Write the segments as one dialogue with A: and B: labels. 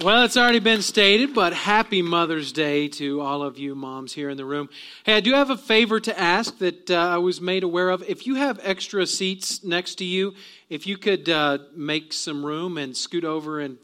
A: Well, it's already been stated, but happy Mother's Day to all of you moms here in the room. Hey, I do have a favor to ask that uh, I was made aware of. If you have extra seats next to you, if you could uh, make some room and scoot over and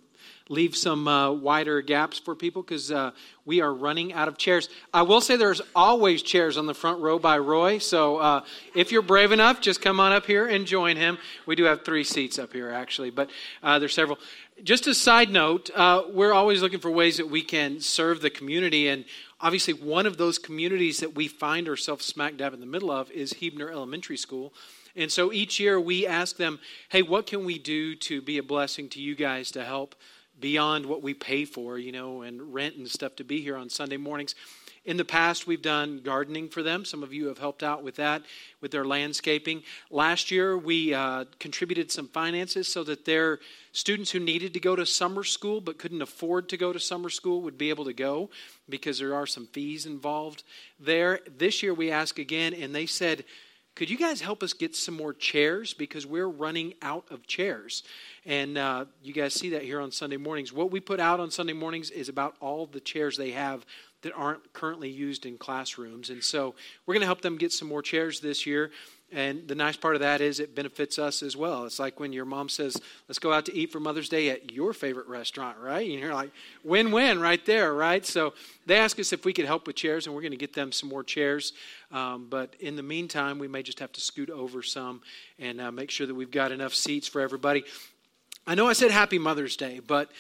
A: leave some uh, wider gaps for people because uh, we are running out of chairs. I will say there's always chairs on the front row by Roy, so uh, if you're brave enough, just come on up here and join him. We do have three seats up here, actually, but uh, there's several. Just a side note, uh, we're always looking for ways that we can serve the community, and obviously, one of those communities that we find ourselves smack dab in the middle of is Hebner Elementary School. And so each year we ask them, hey, what can we do to be a blessing to you guys to help beyond what we pay for, you know, and rent and stuff to be here on Sunday mornings. In the past, we've done gardening for them. Some of you have helped out with that, with their landscaping. Last year, we uh, contributed some finances so that their students who needed to go to summer school but couldn't afford to go to summer school would be able to go because there are some fees involved there. This year, we asked again, and they said, could you guys help us get some more chairs? Because we're running out of chairs. And uh, you guys see that here on Sunday mornings. What we put out on Sunday mornings is about all the chairs they have that aren't currently used in classrooms. And so we're going to help them get some more chairs this year. And the nice part of that is it benefits us as well. It's like when your mom says, let's go out to eat for Mother's Day at your favorite restaurant, right? And you're like, win win right there, right? So they ask us if we could help with chairs, and we're going to get them some more chairs. Um, but in the meantime, we may just have to scoot over some and uh, make sure that we've got enough seats for everybody. I know I said Happy Mother's Day, but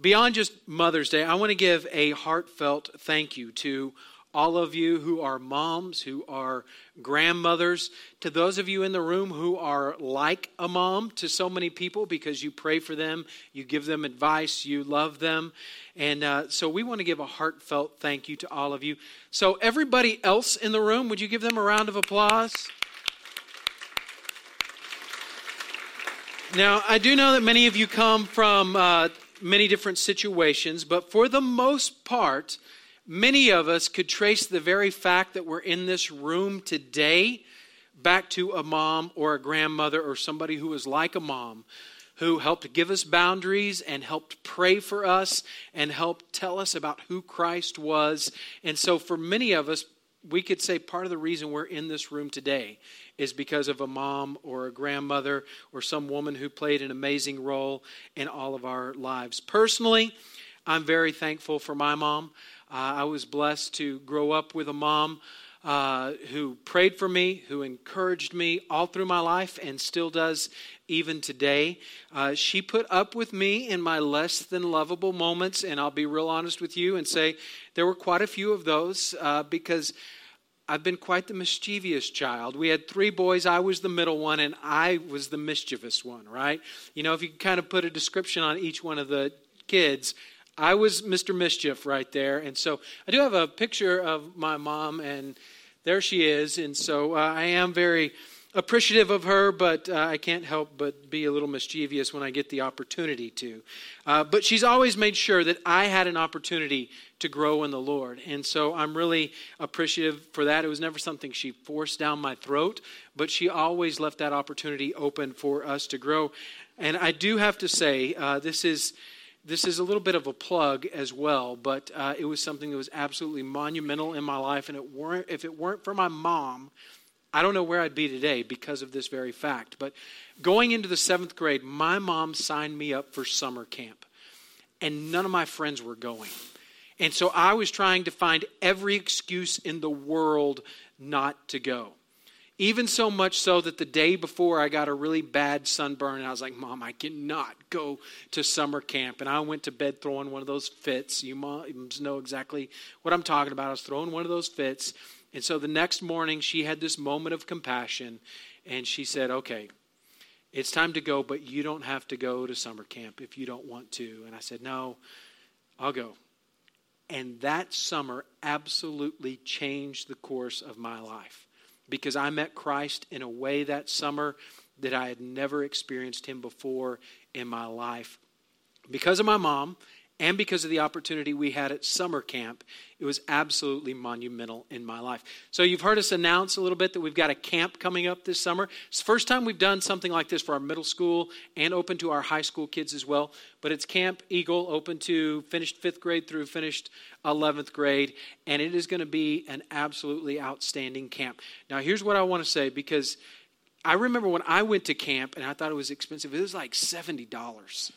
A: beyond just Mother's Day, I want to give a heartfelt thank you to all of you who are moms, who are grandmothers, to those of you in the room who are like a mom to so many people because you pray for them, you give them advice, you love them. And uh, so we want to give a heartfelt thank you to all of you. So, everybody else in the room, would you give them a round of applause? Now, I do know that many of you come from uh, many different situations, but for the most part, Many of us could trace the very fact that we're in this room today back to a mom or a grandmother or somebody who was like a mom who helped give us boundaries and helped pray for us and helped tell us about who Christ was. And so, for many of us, we could say part of the reason we're in this room today is because of a mom or a grandmother or some woman who played an amazing role in all of our lives. Personally, I'm very thankful for my mom. Uh, I was blessed to grow up with a mom uh, who prayed for me, who encouraged me all through my life, and still does even today. Uh, she put up with me in my less than lovable moments, and I'll be real honest with you and say there were quite a few of those uh, because. I've been quite the mischievous child. We had three boys. I was the middle one, and I was the mischievous one, right? You know, if you kind of put a description on each one of the kids, I was Mr. Mischief right there. And so I do have a picture of my mom, and there she is. And so uh, I am very appreciative of her, but uh, I can't help but be a little mischievous when I get the opportunity to. Uh, but she's always made sure that I had an opportunity to grow in the Lord. And so I'm really appreciative for that. It was never something she forced down my throat, but she always left that opportunity open for us to grow. And I do have to say, uh, this is this is a little bit of a plug as well, but uh, it was something that was absolutely monumental in my life. And it weren't, if it weren't for my mom, I don't know where I'd be today because of this very fact. But going into the seventh grade, my mom signed me up for summer camp, and none of my friends were going. And so I was trying to find every excuse in the world not to go. Even so much so that the day before I got a really bad sunburn, and I was like, Mom, I cannot go to summer camp. And I went to bed throwing one of those fits. You moms know exactly what I'm talking about. I was throwing one of those fits. And so the next morning, she had this moment of compassion, and she said, Okay, it's time to go, but you don't have to go to summer camp if you don't want to. And I said, No, I'll go. And that summer absolutely changed the course of my life because I met Christ in a way that summer that I had never experienced him before in my life. Because of my mom and because of the opportunity we had at summer camp, it was absolutely monumental in my life. So, you've heard us announce a little bit that we've got a camp coming up this summer. It's the first time we've done something like this for our middle school and open to our high school kids as well. But it's Camp Eagle, open to finished fifth grade through finished 11th grade, and it is going to be an absolutely outstanding camp. Now, here's what I want to say because I remember when I went to camp and I thought it was expensive, it was like $70.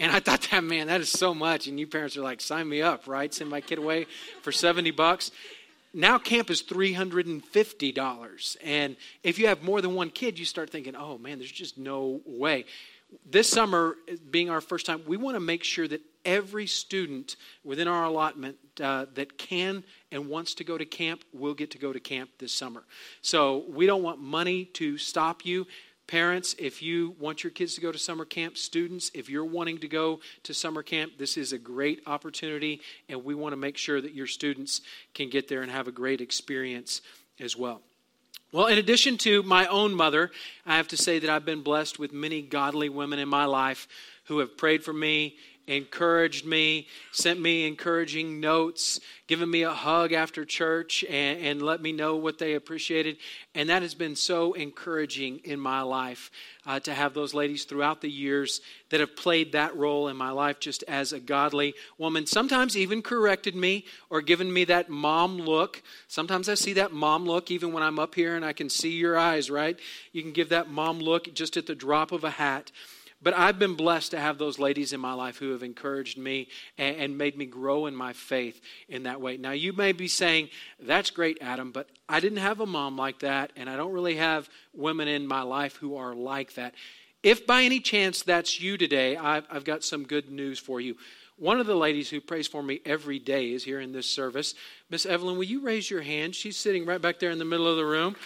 A: And I thought that, man, that is so much. And you parents are like, sign me up, right? Send my kid away for 70 bucks. Now camp is $350. And if you have more than one kid, you start thinking, oh man, there's just no way. This summer, being our first time, we want to make sure that every student within our allotment uh, that can and wants to go to camp will get to go to camp this summer. So we don't want money to stop you. Parents, if you want your kids to go to summer camp, students, if you're wanting to go to summer camp, this is a great opportunity, and we want to make sure that your students can get there and have a great experience as well. Well, in addition to my own mother, I have to say that I've been blessed with many godly women in my life who have prayed for me encouraged me, sent me encouraging notes, given me a hug after church, and, and, let me know what they appreciated. And that has been so encouraging in my life uh, to have those ladies throughout the years that have played that role in my life just as a godly woman. Sometimes even corrected me or given me that mom look. Sometimes I see that mom look even when I'm up here and I can see your eyes, right? You can give that mom look just at the drop of a hat. But I've been blessed to have those ladies in my life who have encouraged me and, and, made me grow in my faith in that way. Now, you may be saying, that's great, Adam, but I didn't have a mom like that, and I don't really have women in my life who are like that. If by any chance that's you today, I've, I've got some good news for you. One of the ladies who prays for me every day is here in this service. Miss Evelyn, will you raise your hand? She's sitting right back there in the middle of the room.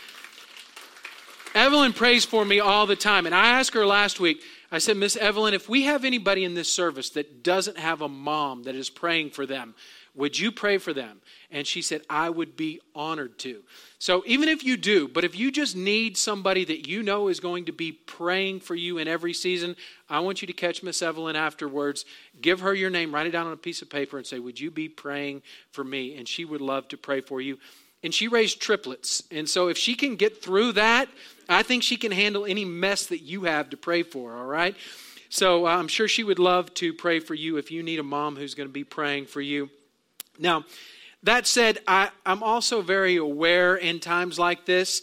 A: Evelyn prays for me all the time. And I asked her last week, I said, Miss Evelyn, if we have anybody in this service that doesn't have a mom that is praying for them, would you pray for them? And she said, I would be honored to. So even if you do, but if you just need somebody that you know is going to be praying for you in every season, I want you to catch Miss Evelyn afterwards. Give her your name, write it down on a piece of paper, and say, Would you be praying for me? And she would love to pray for you and she raised triplets. And so if she can get through that, I think she can handle any mess that you have to pray for, all right? So uh, I'm sure she would love to pray for you if you need a mom who's going to be praying for you. Now, that said, I, I'm also very aware in times like this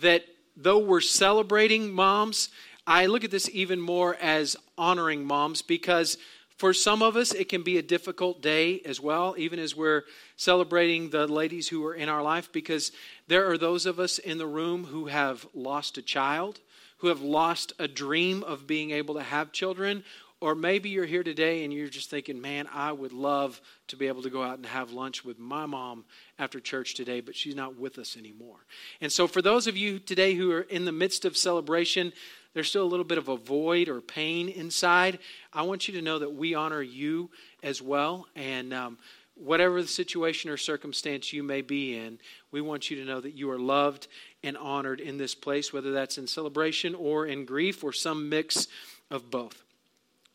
A: that though we're celebrating moms, I look at this even more as honoring moms because for some of us, it can be a difficult day as well, even as we're celebrating the ladies who are in our life, because there are those of us in the room who have lost a child, who have lost a dream of being able to have children, or maybe you're here today and you're just thinking, man, I would love to be able to go out and have lunch with my mom after church today, but she's not with us anymore. And so, for those of you today who are in the midst of celebration, there's still a little bit of a void or pain inside, I want you to know that we honor you as well. And um, whatever the situation or circumstance you may be in, we want you to know that you are loved and honored in this place, whether that's in celebration or in grief or some mix of both.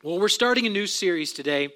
A: Well, we're starting a new series today,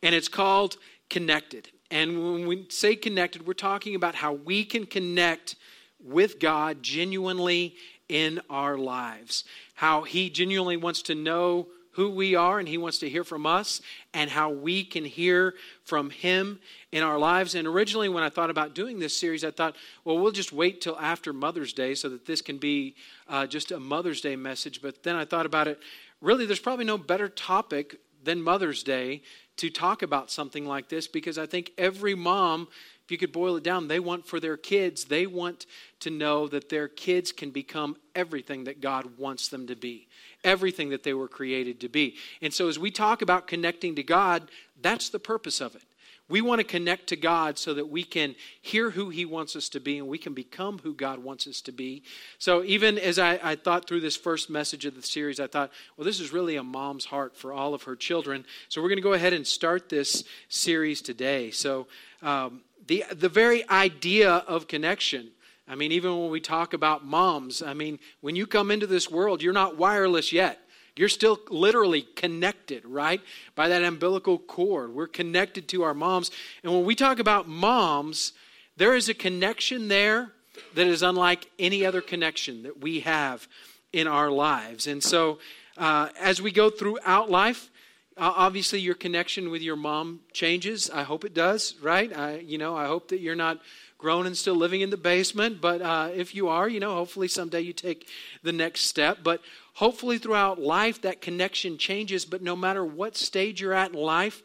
A: and it's called Connected. And when we say connected, we're talking about how we can connect with God genuinely in our lives. How He genuinely wants to know who we are and He wants to hear from us, and how we can hear from Him in our lives. And originally, when I thought about doing this series, I thought, well, we'll just wait till after Mother's Day so that this can be uh, just a Mother's Day message. But then I thought about it really, there's probably no better topic than Mother's Day to talk about something like this because I think every mom if you could boil it down, they want for their kids, they want to know that their kids can become everything that God wants them to be, everything that they were created to be. And so, as we talk about connecting to God, that's the purpose of it. We want to connect to God so that we can hear who He wants us to be and we can become who God wants us to be. So, even as I, I, thought through this first message of the series, I thought, well, this is really a mom's heart for all of her children. So, we're going to go ahead and start this series today. So, um, the, the very idea of connection. I mean, even when we talk about moms, I mean, when you come into this world, you're not wireless yet. You're still literally connected, right? By that umbilical cord. We're connected to our moms. And when we talk about moms, there is a connection there that is unlike any other connection that we have in our lives. And so, uh, as we go throughout life, obviously your connection with your mom changes. I hope it does, right? I, you know, I hope that you're not grown and still living in the basement. But uh, if you are, you know, hopefully someday you take the next step. But hopefully throughout life that connection changes. But no matter what stage you're at in life,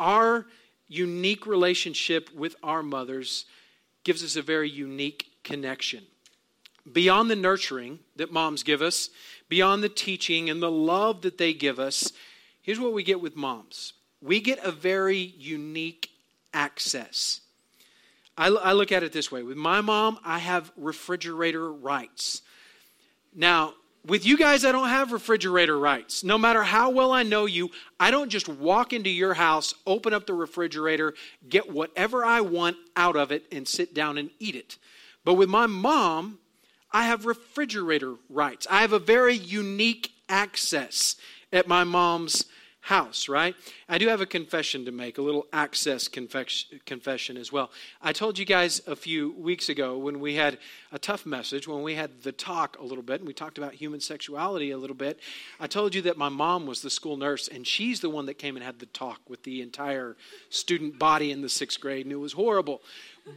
A: our unique relationship with our mothers gives us a very unique connection. Beyond the nurturing that moms give us, beyond the teaching and the love that they give us, here's what we get with moms we get a very unique access. I, I, look at it this way with my mom, I have refrigerator rights. Now, with you guys, I don't have refrigerator rights. No matter how well I know you, I don't just walk into your house, open up the refrigerator, get whatever I want out of it, and sit down and eat it. But with my mom, I have refrigerator rights. I have a very unique access at my mom's house, right? I do have a confession to make, a little access confession as well. I told you guys a few weeks ago when we had a tough message, when we had the talk a little bit, and we talked about human sexuality a little bit. I told you that my mom was the school nurse, and she's the one that came and had the talk with the entire student body in the sixth grade, and it was horrible.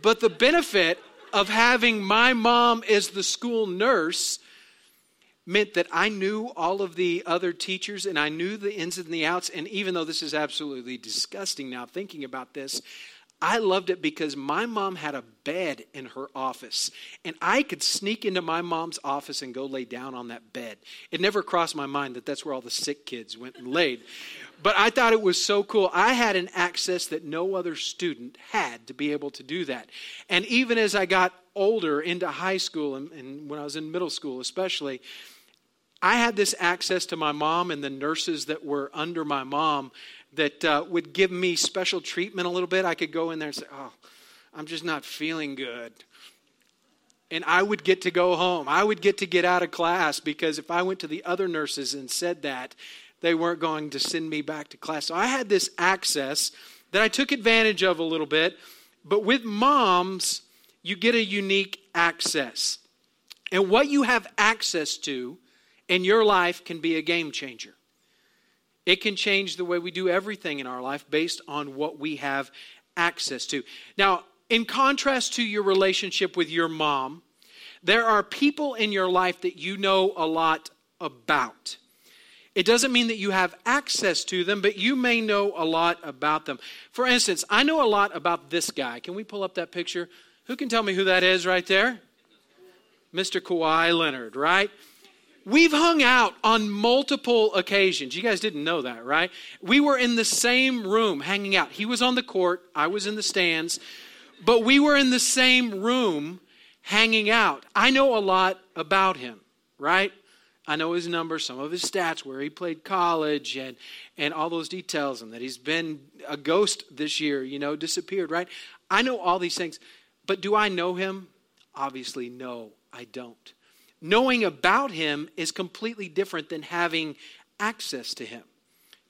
A: But the benefit of having my mom as the school nurse meant that I knew all of the other teachers and I knew the ins and the outs. And even though this is absolutely disgusting now thinking about this, I loved it because my mom had a bed in her office, and I could sneak into my mom's office and go lay down on that bed. It never crossed my mind that that's where all the sick kids went and laid. But I thought it was so cool. I had an access that no other student had to be able to do that. And even as I got older into high school and, and when I was in middle school, especially, I had this access to my mom and the nurses that were under my mom that uh, would give me special treatment a little bit. I could go in there and say, Oh, I'm just not feeling good. And I would get to go home. I would get to get out of class because if I went to the other nurses and said that, they weren't going to send me back to class. So I had this access that I took advantage of a little bit. But with moms, you get a unique access. And what you have access to in your life can be a game changer. It can change the way we do everything in our life based on what we have access to. Now, in contrast to your relationship with your mom, there are people in your life that you know a lot about. It doesn't mean that you have access to them, but you may know a lot about them. For instance, I know a lot about this guy. Can we pull up that picture? Who can tell me who that is right there? Mr. Kawhi Leonard, right? We've hung out on multiple occasions. You guys didn't know that, right? We were in the same room hanging out. He was on the court, I was in the stands, but we were in the same room hanging out. I know a lot about him, right? I know his numbers, some of his stats, where he played college, and, and all those details, and that he's been a ghost this year, you know, disappeared, right? I know all these things. But do I know him? Obviously, no, I don't. Knowing about him is completely different than having access to him.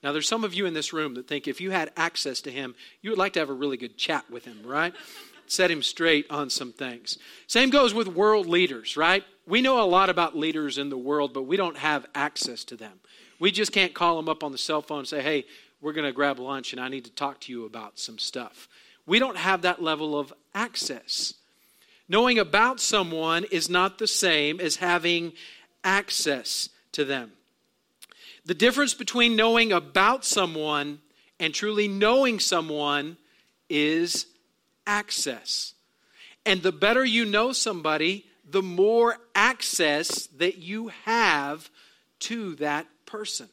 A: Now, there's some of you in this room that think if you had access to him, you would like to have a really good chat with him, right? Set him straight on some things. Same goes with world leaders, right? We know a lot about leaders in the world, but we don't have access to them. We just can't call them up on the cell phone and say, hey, we're going to grab lunch and I need to talk to you about some stuff. We don't have that level of access. Knowing about someone is not the same as having access to them. The difference between knowing about someone and truly knowing someone is access. And the better you know somebody, the more access that you have to that person.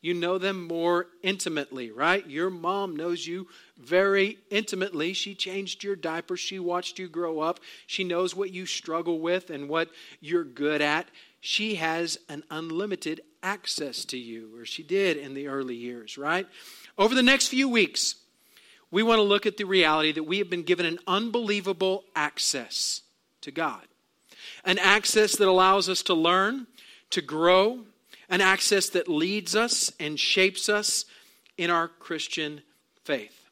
A: You know them more intimately, right? Your mom knows you very intimately. She changed your diaper. She watched you grow up. She knows what you struggle with and what you're good at. She has an unlimited access to you, or she did in the early years, right? Over the next few weeks, we want to look at the reality that we have been given an unbelievable access to God, an access that allows us to learn, to grow, an access that leads us and shapes us in our Christian faith.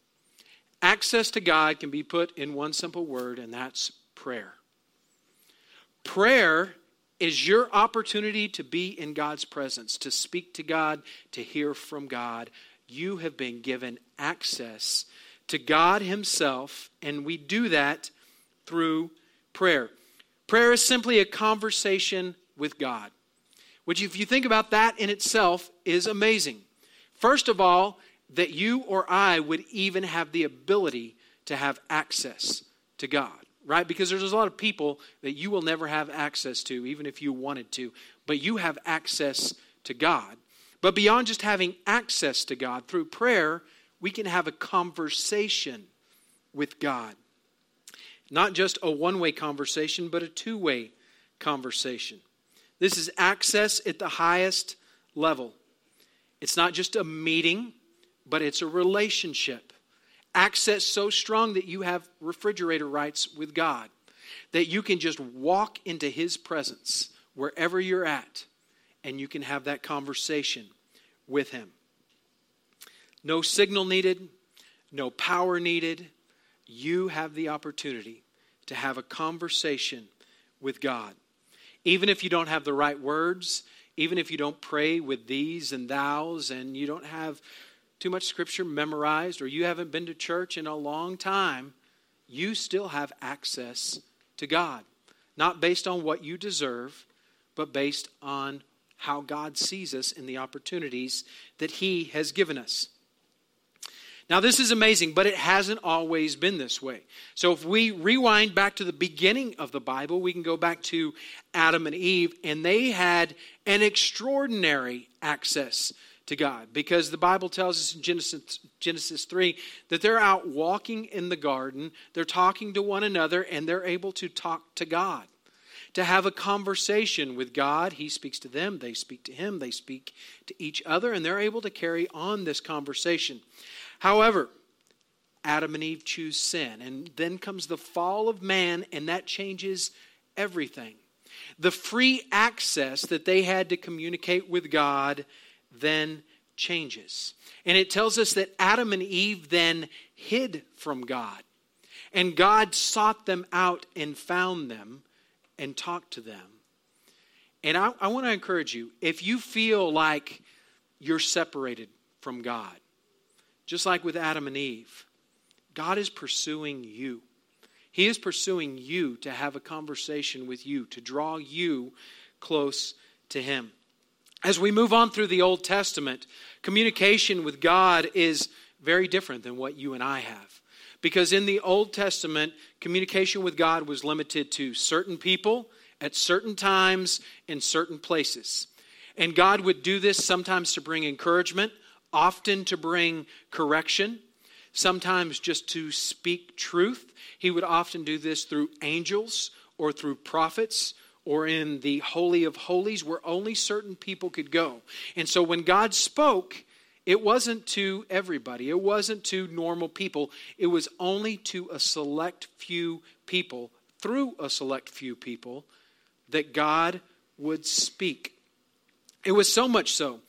A: Access to God can be put in one simple word, and that's prayer. Prayer is your opportunity to be in God's presence, to speak to God, to hear from God. You have been given access to God Himself, and we do that through prayer. Prayer is simply a conversation with God, which, if you think about that in itself, is amazing. First of all, that you or I would even have the ability to have access to God, right? Because there's a lot of people that you will never have access to, even if you wanted to, but you have access to God. But beyond just having access to God, through prayer, we can have a conversation with God. Not just a one way conversation, but a two way conversation. This is access at the highest level. It's not just a meeting, but it's a relationship. Access so strong that you have refrigerator rights with God, that you can just walk into His presence wherever you're at, and you can have that conversation with Him. No signal needed, no power needed. You have the opportunity to have a conversation with God. Even if you don't have the right words, even if you don't pray with these and thous, and you don't have too much scripture memorized or you haven't been to church in a long time, you still have access to God. Not based on what you deserve, but based on how God sees us in the opportunities that He has given us. Now, this is amazing, but it hasn't always been this way. So, if we rewind back to the beginning of the Bible, we can go back to Adam and Eve, and they had an extraordinary access to God. Because the Bible tells us in Genesis, Genesis 3 that they're out walking in the garden, they're talking to one another, and they're able to talk to God. To have a conversation with God. He speaks to them, they speak to him, they speak to each other, and they're able to carry on this conversation. However, Adam and Eve choose sin, and then comes the fall of man, and that changes everything. The free access that they had to communicate with God then changes. And it tells us that Adam and Eve then hid from God. And God sought them out and found them and talked to them. And I, I want to encourage you if you feel like you're separated from God, just like with Adam and Eve, God is pursuing you. He is pursuing you to have a conversation with you, to draw you close to Him. As we move on through the Old Testament, communication with God is very different than what you and I have. Because in the Old Testament, communication with God was limited to certain people at certain times in certain places. And God would do this sometimes to bring encouragement, often to bring correction, sometimes just to speak truth. He would often do this through angels or through prophets or in the Holy of Holies where only certain people could go. And so when God spoke, it wasn't to everybody, it wasn't to normal people, it was only to a select few people, through a select few people, that God would speak. It was so much so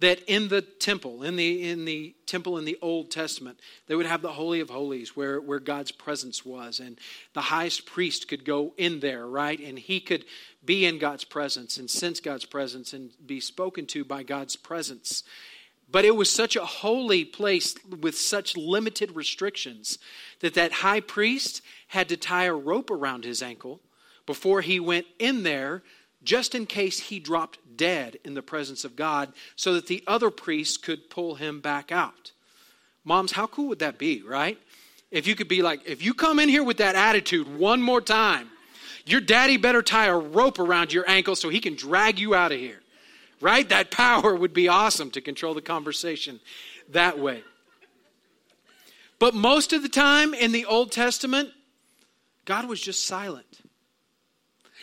A: that in the temple, in the, in the temple in the Old Testament, they would have the Holy of Holies where, where God's presence was. And the highest priest could go in there, right? And he could be in God's presence and sense God's presence and be spoken to by God's presence. But it was such a holy place with such limited restrictions that that high priest had to tie a rope around his ankle before he went in there just in case he dropped dead in the presence of God so that the other priests could pull him back out. Moms, how cool would that be, right? If you could be like, if you come in here with that attitude one more time, your daddy better tie a rope around your ankle so he can drag you out of here, right? That power would be awesome to control the conversation that way. But most of the time in the Old Testament, God was just silent.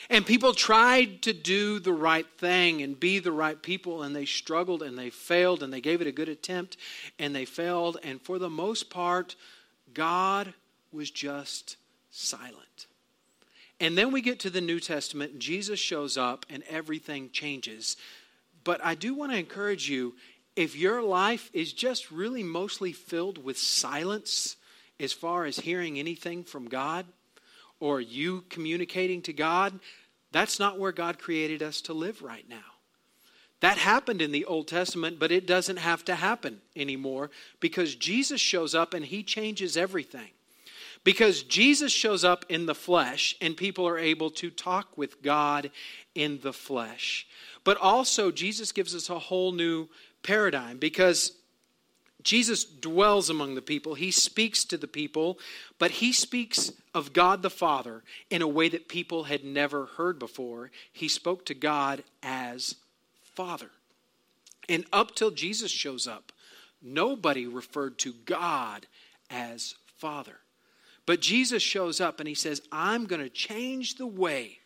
A: And people tried to do the right thing and be the right people, and they struggled and they failed, and they gave it a good attempt and they failed. And for the most part, God was just silent. And then we get to the New Testament, Jesus shows up, and everything changes But I do want to encourage you if your life is just really mostly filled with silence as far as hearing anything from God or you communicating to God, that's not where God created us to live right now. That happened in the Old Testament, but it doesn't have to happen anymore because Jesus shows up and he changes everything. Because Jesus shows up in the flesh and people are able to talk with God in the flesh. But also, Jesus gives us a whole new paradigm because Jesus dwells among the people. He speaks to the people, but he speaks of God the Father in a way that people had never heard before. He spoke to God as Father. And up till Jesus shows up, nobody referred to God as Father. But Jesus shows up and he says, I'm going to change the way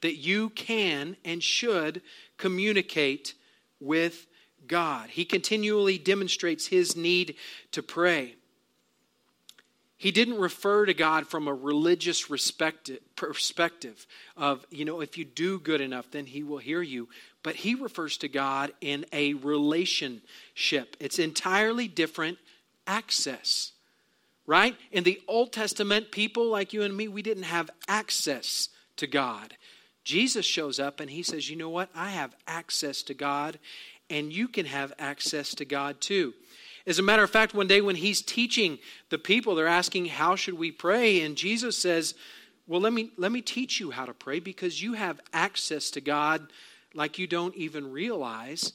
A: that you can and should communicate with God. He continually demonstrates his need to pray. He didn't refer to God from a religious perspective of, you know, if you do good enough, then he will hear you. But he refers to God in a relationship. It's entirely different access, right? In the Old Testament, people like you and me, we didn't have access to God. Jesus shows up and he says, You know what? I have access to God, and you can have access to God too. As a matter of fact, one day when he's teaching the people, they're asking, How should we pray? And Jesus says, Well, let me, let me teach you how to pray because you have access to God like you don't even realize.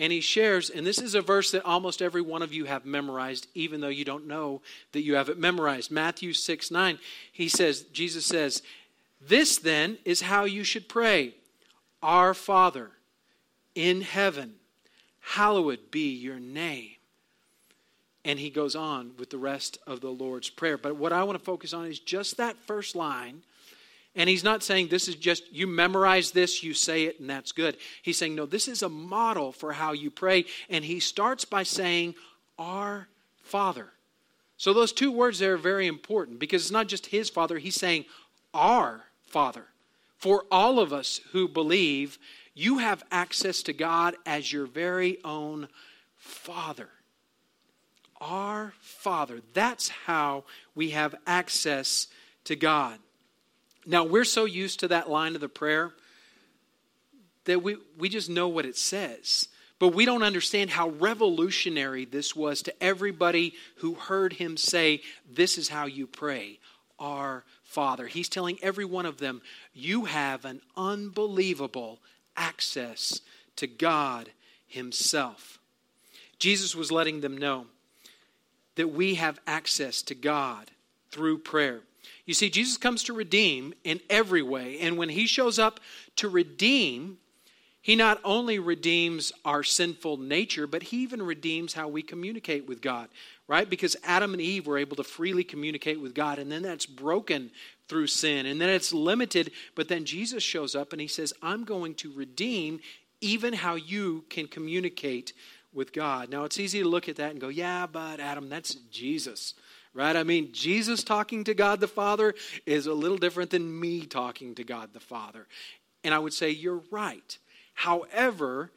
A: And he shares, and this is a verse that almost every one of you have memorized, even though you don't know that you have it memorized. Matthew 6 9, he says, Jesus says, This then is how you should pray Our Father in heaven, hallowed be your name. And he goes on with the rest of the Lord's Prayer. But what I want to focus on is just that first line. And he's not saying this is just, you memorize this, you say it, and that's good. He's saying, no, this is a model for how you pray. And he starts by saying, Our Father. So those two words there are very important because it's not just his Father, he's saying, Our Father. For all of us who believe, you have access to God as your very own Father. Our Father. That's how we have access to God. Now, we're so used to that line of the prayer that we, we just know what it says. But we don't understand how revolutionary this was to everybody who heard him say, This is how you pray, our Father. He's telling every one of them, You have an unbelievable access to God Himself. Jesus was letting them know that we have access to God through prayer. You see, Jesus comes to redeem in every way. And when He shows up to redeem, He not only redeems our sinful nature, but He even redeems how we communicate with God, right? Because Adam and Eve were able to freely communicate with God, and then that's broken through sin. And then it's limited, but then Jesus shows up and he says, I'm going to redeem even how you can communicate with God. Now, it's easy to look at that and go, yeah, but Adam, that's Jesus, right? I mean, Jesus talking to God the Father is a little different than me talking to God the Father. And I would say, you're right. However,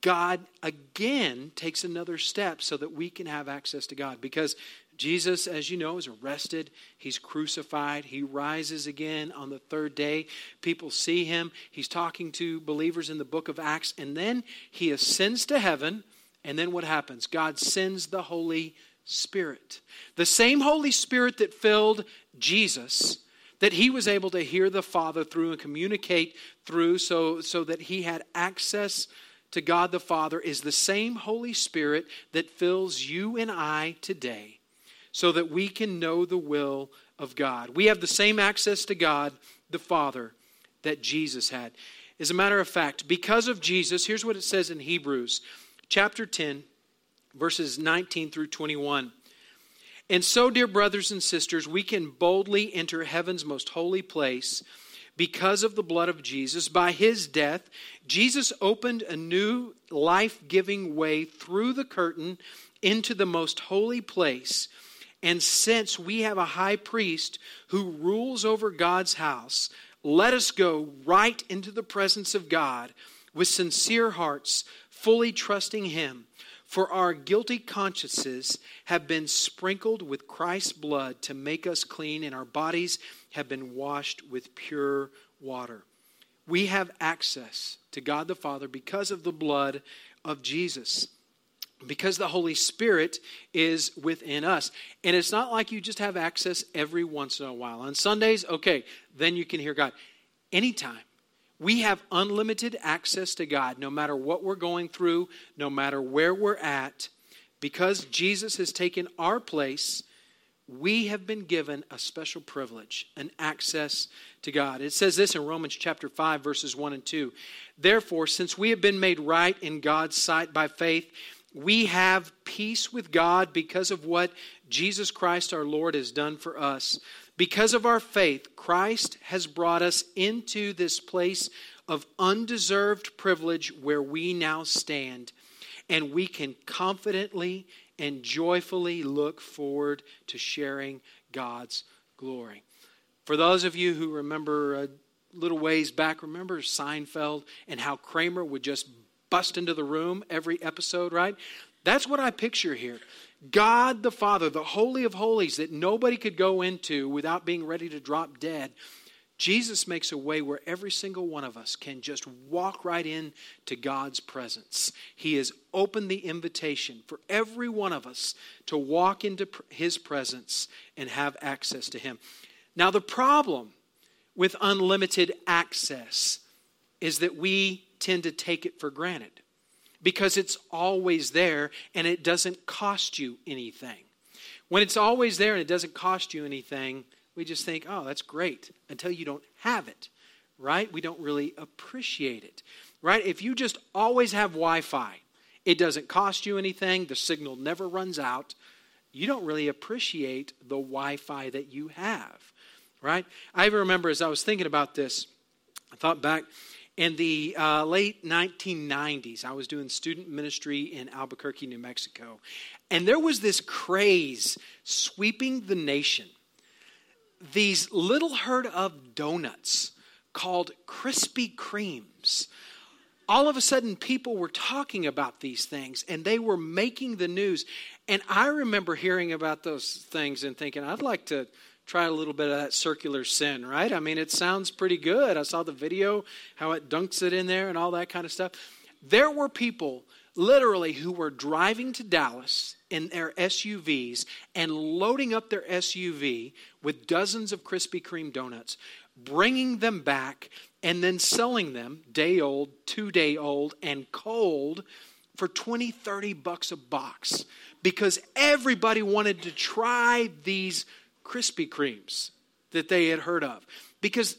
A: God again takes another step so that we can have access to God. Because Jesus, as you know, is arrested. He's crucified. He rises again on the third day. People see him. He's talking to believers in the book of Acts. And then he ascends to heaven. And then what happens? God sends the Holy Spirit. The same Holy Spirit that filled Jesus, that he was able to hear the Father through and communicate through so, so that he had access to God the Father, is the same Holy Spirit that fills you and I today so that we can know the will of God. We have the same access to God, the Father, that Jesus had. As a matter of fact, because of Jesus, here's what it says in Hebrews chapter 10, verses 19 through 21. And so, dear brothers and sisters, we can boldly enter heaven's most holy place because of the blood of Jesus. By his death, Jesus opened a new life giving way through the curtain into the most holy place and since we have a high priest who rules over God's house, let us go right into the presence of God with sincere hearts, fully trusting Him. For our guilty consciences have been sprinkled with Christ's blood to make us clean, and our bodies have been washed with pure water. We have access to God the Father because of the blood of Jesus because the Holy Spirit is within us. And it's not like you just have access every once in a while. On Sundays, okay, then you can hear God. Anytime. We have unlimited access to God no matter what we're going through, no matter where we're at. Because Jesus has taken our place, we have been given a special privilege, an access to God. It says this in Romans chapter 5, verses 1 and 2. Therefore, since we have been made right in God's sight by faith, we have peace with God because of what Jesus Christ our Lord has done for us. Because of our faith, Christ has brought us into this place of undeserved privilege where we now stand, and we can confidently and joyfully look forward to sharing God's glory. For those of you who remember a little ways back, remember Seinfeld and how Kramer would just bust into the room every episode, right? That's what I picture here. God the Father, the Holy of Holies that nobody could go into without being ready to drop dead. Jesus makes a way where every single one of us can just walk right in to God's presence. He has opened the invitation for every one of us to walk into his presence and have access to him. Now the problem with unlimited access is that we tend to take it for granted because it's always there and it doesn't cost you anything. When it's always there and it doesn't cost you anything, we just think, oh, that's great until you don't have it, right? We don't really appreciate it, right? If you just always have Wi Fi, it doesn't cost you anything, the signal never runs out, you don't really appreciate the Wi Fi that you have, right? I even remember as I was thinking about this, I thought back in the uh, late 1990s, I was doing student ministry in Albuquerque, New Mexico, and there was this craze sweeping the nation. These little heard of donuts called Krispy Kremes. All of a sudden, people were talking about these things and they were making the news. And I remember hearing about those things and thinking, I'd like to try a little bit of that circular sin, right? I mean, it sounds pretty good. I saw the video, how it dunks it in there and all that kind of stuff. There were people literally who were driving to Dallas in their SUVs and loading up their SUV with dozens of Krispy Kreme donuts, bringing them back, and then selling them day old, two day old, and cold for 20, 30 bucks a box because everybody wanted to try these Krispy Kremes that they had heard of. Because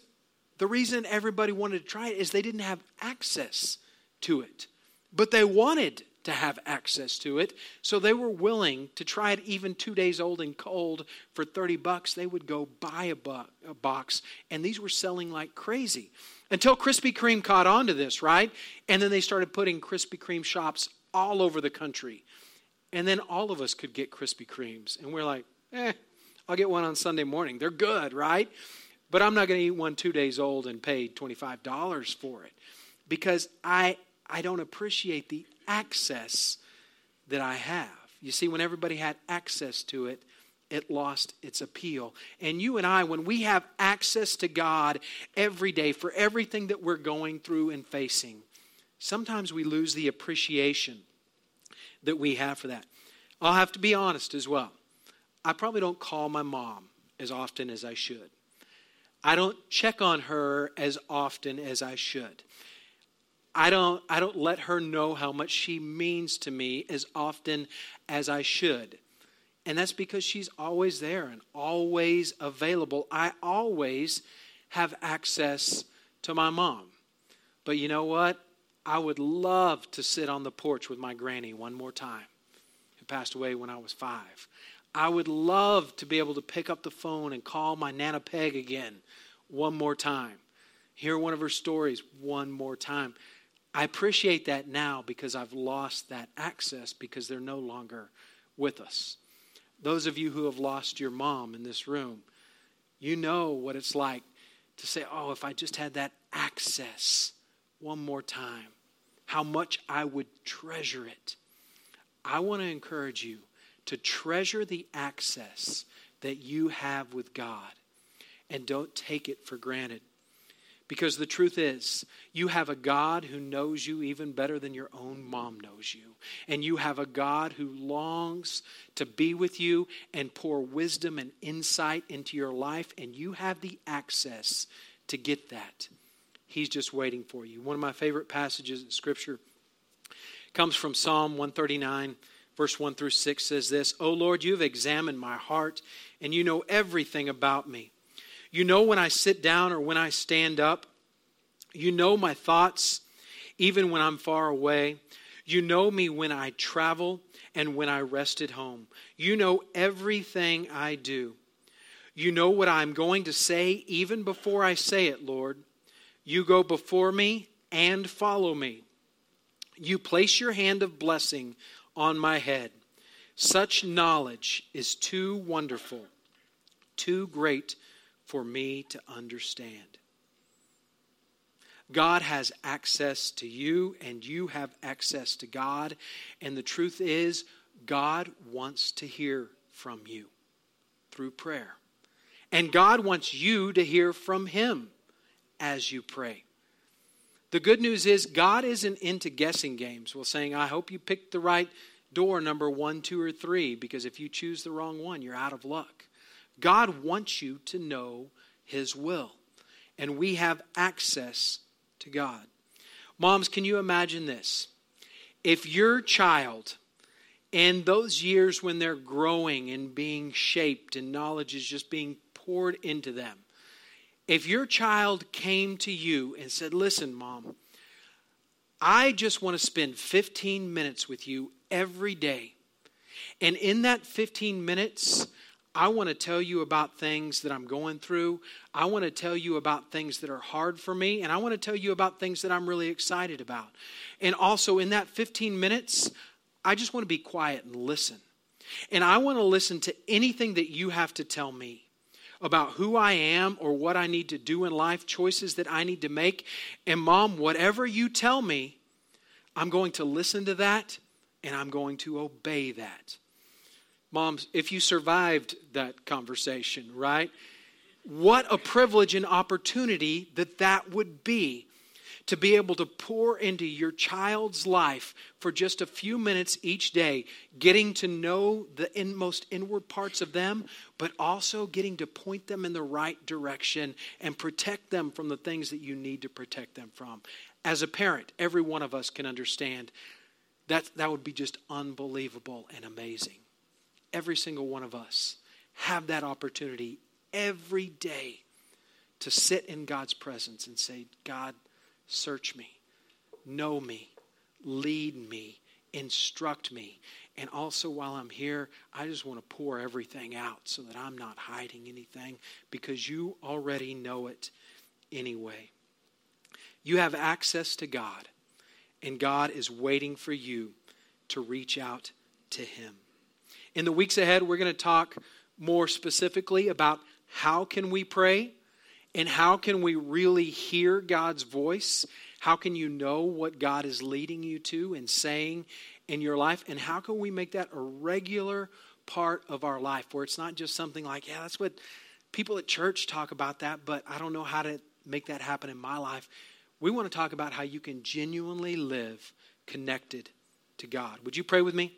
A: the reason everybody wanted to try it is they didn't have access to it. But they wanted to have access to it, so they were willing to try it even two days old and cold for 30 bucks. They would go buy a, bu- a box, and these were selling like crazy. Until Krispy Kreme caught on to this, right? And then they started putting Krispy Kreme shops all over the country. And then all of us could get Krispy Kremes. And we're like, eh, I'll get one on Sunday morning. They're good, right? But I'm not going to eat one two days old and pay $25 for it because I, I don't appreciate the access that I have. You see, when everybody had access to it, it lost its appeal. And you and I, when we have access to God every day for everything that we're going through and facing, sometimes we lose the appreciation that we have for that. I'll have to be honest as well. I probably don't call my mom as often as I should. I don't check on her as often as I should. I don't, I don't let her know how much she means to me as often as I should. And that's because she's always there and always available. I always have access to my mom. But you know what? I would love to sit on the porch with my granny one more time, who passed away when I was five. I would love to be able to pick up the phone and call my Nana Peg again one more time, hear one of her stories one more time. I appreciate that now because I've lost that access because they're no longer with us. Those of you who have lost your mom in this room, you know what it's like to say, Oh, if I just had that access one more time, how much I would treasure it. I want to encourage you to treasure the access that you have with God and don't take it for granted. Because the truth is, you have a God who knows you even better than your own mom knows you. And you have a God who longs to be with you and pour wisdom and insight into your life, and you have the access to get that. He's just waiting for you. One of my favorite passages in Scripture comes from Psalm 139, verse 1 through 6 says this O Lord, you have examined my heart, and you know everything about me. You know when I sit down or when I stand up. You know my thoughts, even when I'm far away. You know me when I travel and when I rest at home. You know everything I do. You know what I'm going to say even before I say it, Lord. You go before me and follow me. You place your hand of blessing on my head. Such knowledge is too wonderful, too great for me to understand. God has access to you, and you have access to God. And the truth is, God wants to hear from you through prayer. And God wants you to hear from Him as you pray. The good news is, God isn't into guessing games. Well, saying, I hope you picked the right door, number one, two, or three, because if you choose the wrong one, you're out of luck. God wants you to know His will, and we have access to God. Moms, can you imagine this? If your child, in those years when they're growing and being shaped and knowledge is just being poured into them, if your child came to you and said, Listen, mom, I just want to spend 15 minutes with you every day. And in that 15 minutes, I want to tell you about things that I'm going through. I want to tell you about things that are hard for me. And I want to tell you about things that I'm really excited about. And also, in that 15 minutes, I just want to be quiet and listen. And I want to listen to anything that you have to tell me about who I am or what I need to do in life, choices that I need to make. And, mom, whatever you tell me, I'm going to listen to that and I'm going to obey that. Moms, if you survived that conversation, right? What a privilege and opportunity that that would be to be able to pour into your child's life for just a few minutes each day, getting to know the in, most inward parts of them, but also getting to point them in the right direction and protect them from the things that you need to protect them from. As a parent, every one of us can understand that that would be just unbelievable and amazing every single one of us have that opportunity every day to sit in God's presence and say, God, search me, know me, lead me, instruct me. And also, while I'm here, I just want to pour everything out so that I'm not hiding anything because you already know it anyway. You have access to God, and God is waiting for you to reach out to Him. In the weeks ahead, we're going to talk more specifically about how can we pray and how can we really hear God's voice? How can you know what God is leading you to and saying in your life? And how can we make that a regular part of our life where it's not just something like, yeah, that's what people at church talk about that, but I don't know how to make that happen in my life. We want to talk about how you can genuinely live connected to God. Would you pray with me?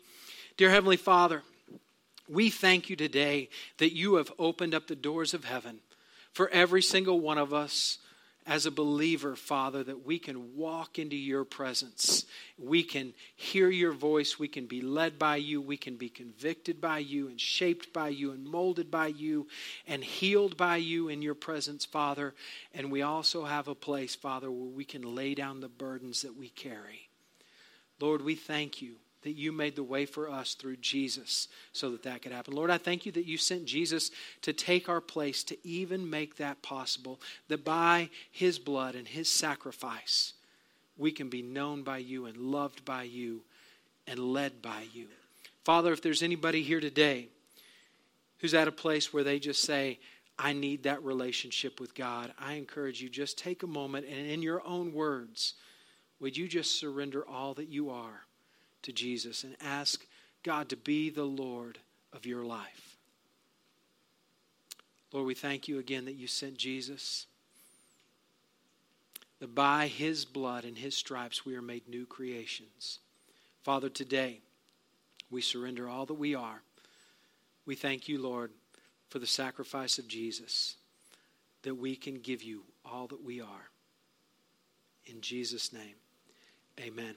A: Dear Heavenly Father, we thank you today that you have opened up the doors of heaven for every single one of us as a believer, Father, that we can walk into your presence. We can hear your voice. We can be led by you. We can be convicted by you and shaped by you and molded by you and healed by you in your presence, Father. And we also have a place, Father, where we can lay down the burdens that we carry. Lord, we thank you that you made the way for us through Jesus so that that could happen. Lord, I thank you that you sent Jesus to take our place, to even make that possible, that by his blood and his sacrifice, we can be known by you and loved by you and led by you. Father, if there's anybody here today who's at a place where they just say, I need that relationship with God, I encourage you just take a moment and in your own words, would you just surrender all that you are to Jesus and ask God to be the Lord of your life? Lord, we thank you again that you sent Jesus, that by his blood and his stripes we are made new creations. Father, today we surrender all that we are. We thank you, Lord, for the sacrifice of Jesus, that we can give you all that we are. In Jesus' name, amen.